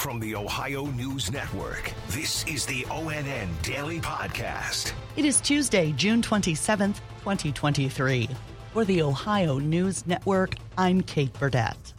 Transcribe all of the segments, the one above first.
From the Ohio News Network, this is the ONN Daily Podcast. It is Tuesday, June 27th, 2023. For the Ohio News Network, I'm Kate Burdett.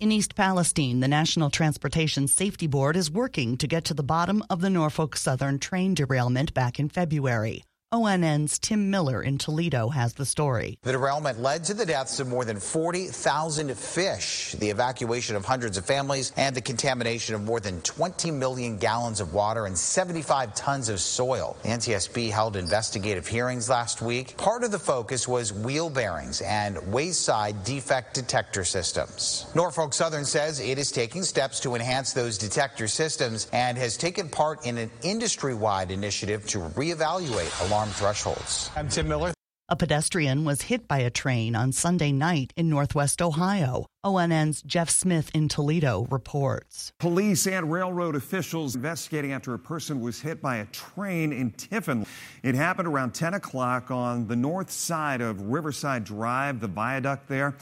In East Palestine, the National Transportation Safety Board is working to get to the bottom of the Norfolk Southern train derailment back in February. ONN's Tim Miller in Toledo has the story. The derailment led to the deaths of more than 40,000 fish, the evacuation of hundreds of families, and the contamination of more than 20 million gallons of water and 75 tons of soil. The NTSB held investigative hearings last week. Part of the focus was wheel bearings and wayside defect detector systems. Norfolk Southern says it is taking steps to enhance those detector systems and has taken part in an industry-wide initiative to reevaluate alarm thresholds. I'm Tim Miller. A pedestrian was hit by a train on Sunday night in northwest Ohio. ONN's Jeff Smith in Toledo reports. Police and railroad officials investigating after a person was hit by a train in Tiffin. It happened around 10 o'clock on the north side of Riverside Drive, the viaduct there.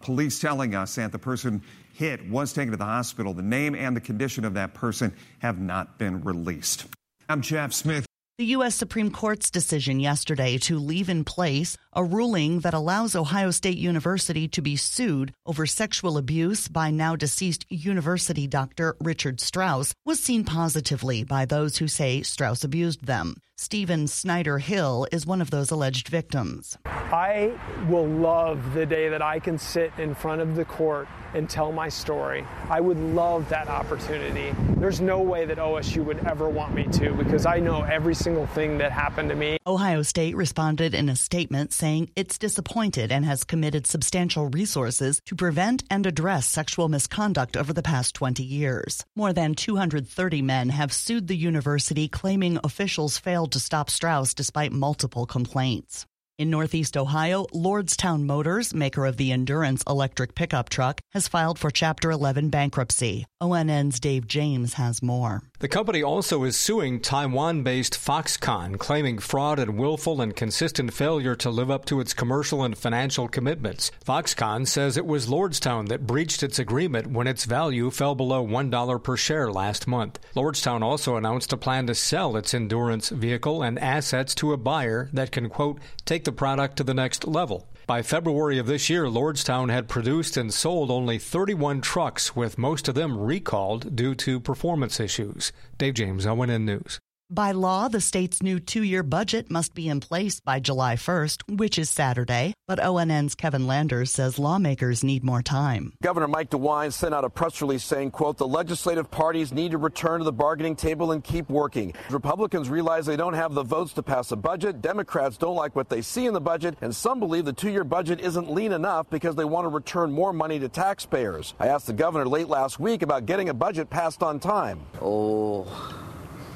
Police telling us that the person hit was taken to the hospital. The name and the condition of that person have not been released. I'm Jeff Smith. The U.S. Supreme Court's decision yesterday to leave in place a ruling that allows Ohio State University to be sued over sexual abuse by now deceased university doctor Richard Strauss was seen positively by those who say Strauss abused them. Stephen Snyder Hill is one of those alleged victims. I will love the day that I can sit in front of the court and tell my story. I would love that opportunity. There's no way that OSU would ever want me to because I know every single thing that happened to me. Ohio State responded in a statement saying it's disappointed and has committed substantial resources to prevent and address sexual misconduct over the past 20 years. More than 230 men have sued the university claiming officials failed to stop Strauss despite multiple complaints. In Northeast Ohio, Lordstown Motors, maker of the Endurance electric pickup truck, has filed for Chapter 11 bankruptcy. ONN's Dave James has more. The company also is suing Taiwan based Foxconn, claiming fraud and willful and consistent failure to live up to its commercial and financial commitments. Foxconn says it was Lordstown that breached its agreement when its value fell below $1 per share last month. Lordstown also announced a plan to sell its Endurance vehicle and assets to a buyer that can, quote, take the product to the next level. By February of this year, Lordstown had produced and sold only 31 trucks, with most of them recalled due to performance issues. Dave James, ONN News. By law, the state's new two year budget must be in place by July 1st, which is Saturday. But ONN's Kevin Landers says lawmakers need more time. Governor Mike DeWine sent out a press release saying, quote, the legislative parties need to return to the bargaining table and keep working. Republicans realize they don't have the votes to pass a budget. Democrats don't like what they see in the budget. And some believe the two year budget isn't lean enough because they want to return more money to taxpayers. I asked the governor late last week about getting a budget passed on time. Oh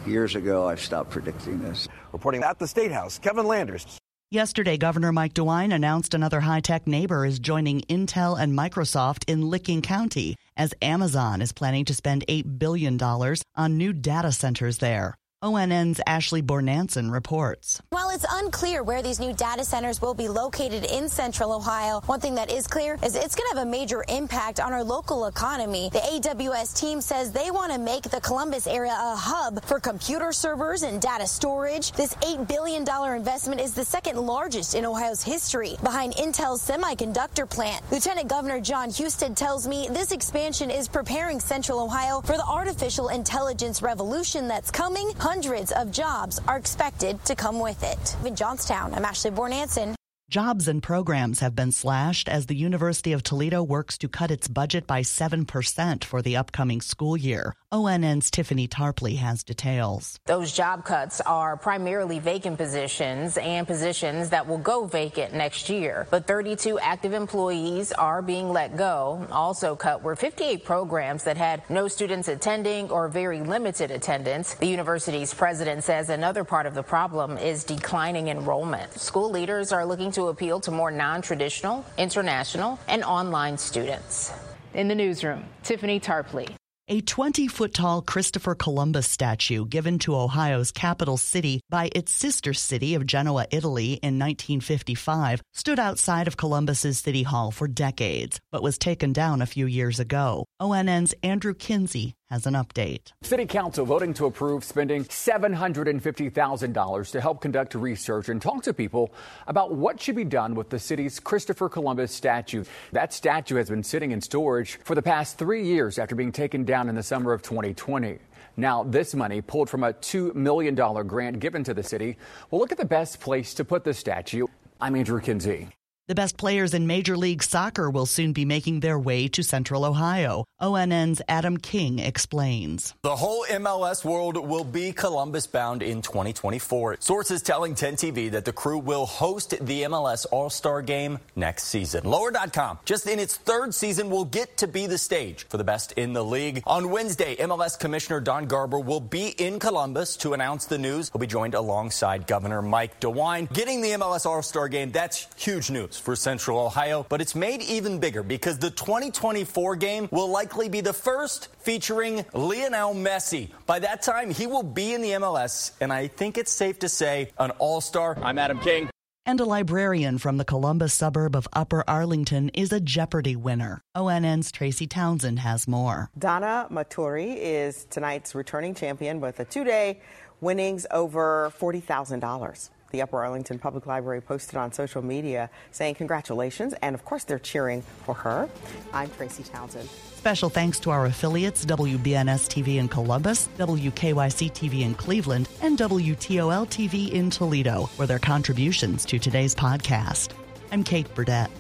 years ago, I stopped predicting this. Reporting at the State House, Kevin Landers. Yesterday, Governor Mike DeWine announced another high tech neighbor is joining Intel and Microsoft in Licking County as Amazon is planning to spend $8 billion on new data centers there. ONN's Ashley Bornancin reports. While it's unclear where these new data centers will be located in central Ohio, one thing that is clear is it's going to have a major impact on our local economy. The AWS team says they want to make the Columbus area a hub for computer servers and data storage. This $8 billion investment is the second largest in Ohio's history, behind Intel's semiconductor plant. Lieutenant Governor John Husted tells me this expansion is preparing central Ohio for the artificial intelligence revolution that's coming. Hundreds of jobs are expected to come with it. In Johnstown, I'm Ashley Bornancin. Jobs and programs have been slashed as the University of Toledo works to cut its budget by 7% for the upcoming school year. ONN's Tiffany Tarpley has details. Those job cuts are primarily vacant positions and positions that will go vacant next year. But 32 active employees are being let go. Also cut were 58 programs that had no students attending or very limited attendance. The university's president says another part of the problem is declining enrollment. School leaders are looking to appeal to more non-traditional, international, and online students. In the newsroom, Tiffany Tarpley. A 20 foot tall Christopher Columbus statue given to Ohio's capital city by its sister city of Genoa, Italy in 1955 stood outside of Columbus's city hall for decades, but was taken down a few years ago. ONN's Andrew Kinsey has an update. City Council voting to approve spending $750,000 to help conduct research and talk to people about what should be done with the city's Christopher Columbus statue. That statue has been sitting in storage for the past three years after being taken down in the summer of 2020. Now, this money, pulled from a $2 million grant given to the city, will look at the best place to put the statue. I'm Andrew Kinsey. The best players in Major League Soccer will soon be making their way to Central Ohio. ONN's Adam King explains. The whole MLS world will be Columbus bound in 2024. Sources telling 10 TV that the crew will host the MLS All Star game next season. Lower.com, just in its third season, will get to be the stage for the best in the league. On Wednesday, MLS Commissioner Don Garber will be in Columbus to announce the news. He'll be joined alongside Governor Mike DeWine. Getting the MLS All Star game, that's huge news for Central Ohio, but it's made even bigger because the 2024 game will likely be the first featuring Lionel Messi. By that time, he will be in the MLS, and I think it's safe to say an all star. I'm Adam King. And a librarian from the Columbus suburb of Upper Arlington is a Jeopardy winner. ONN's Tracy Townsend has more. Donna Maturi is tonight's returning champion with a two day winnings over $40,000 the Upper Arlington Public Library posted on social media saying congratulations, and of course they're cheering for her. I'm Tracy Townsend. Special thanks to our affiliates WBNS TV in Columbus, WKYC TV in Cleveland, and WTOL TV in Toledo for their contributions to today's podcast. I'm Kate Burdett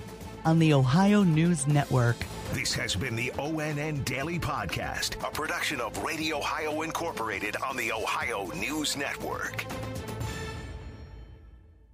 on the Ohio News Network. This has been the ONN Daily Podcast, a production of Radio Ohio Incorporated on the Ohio News Network.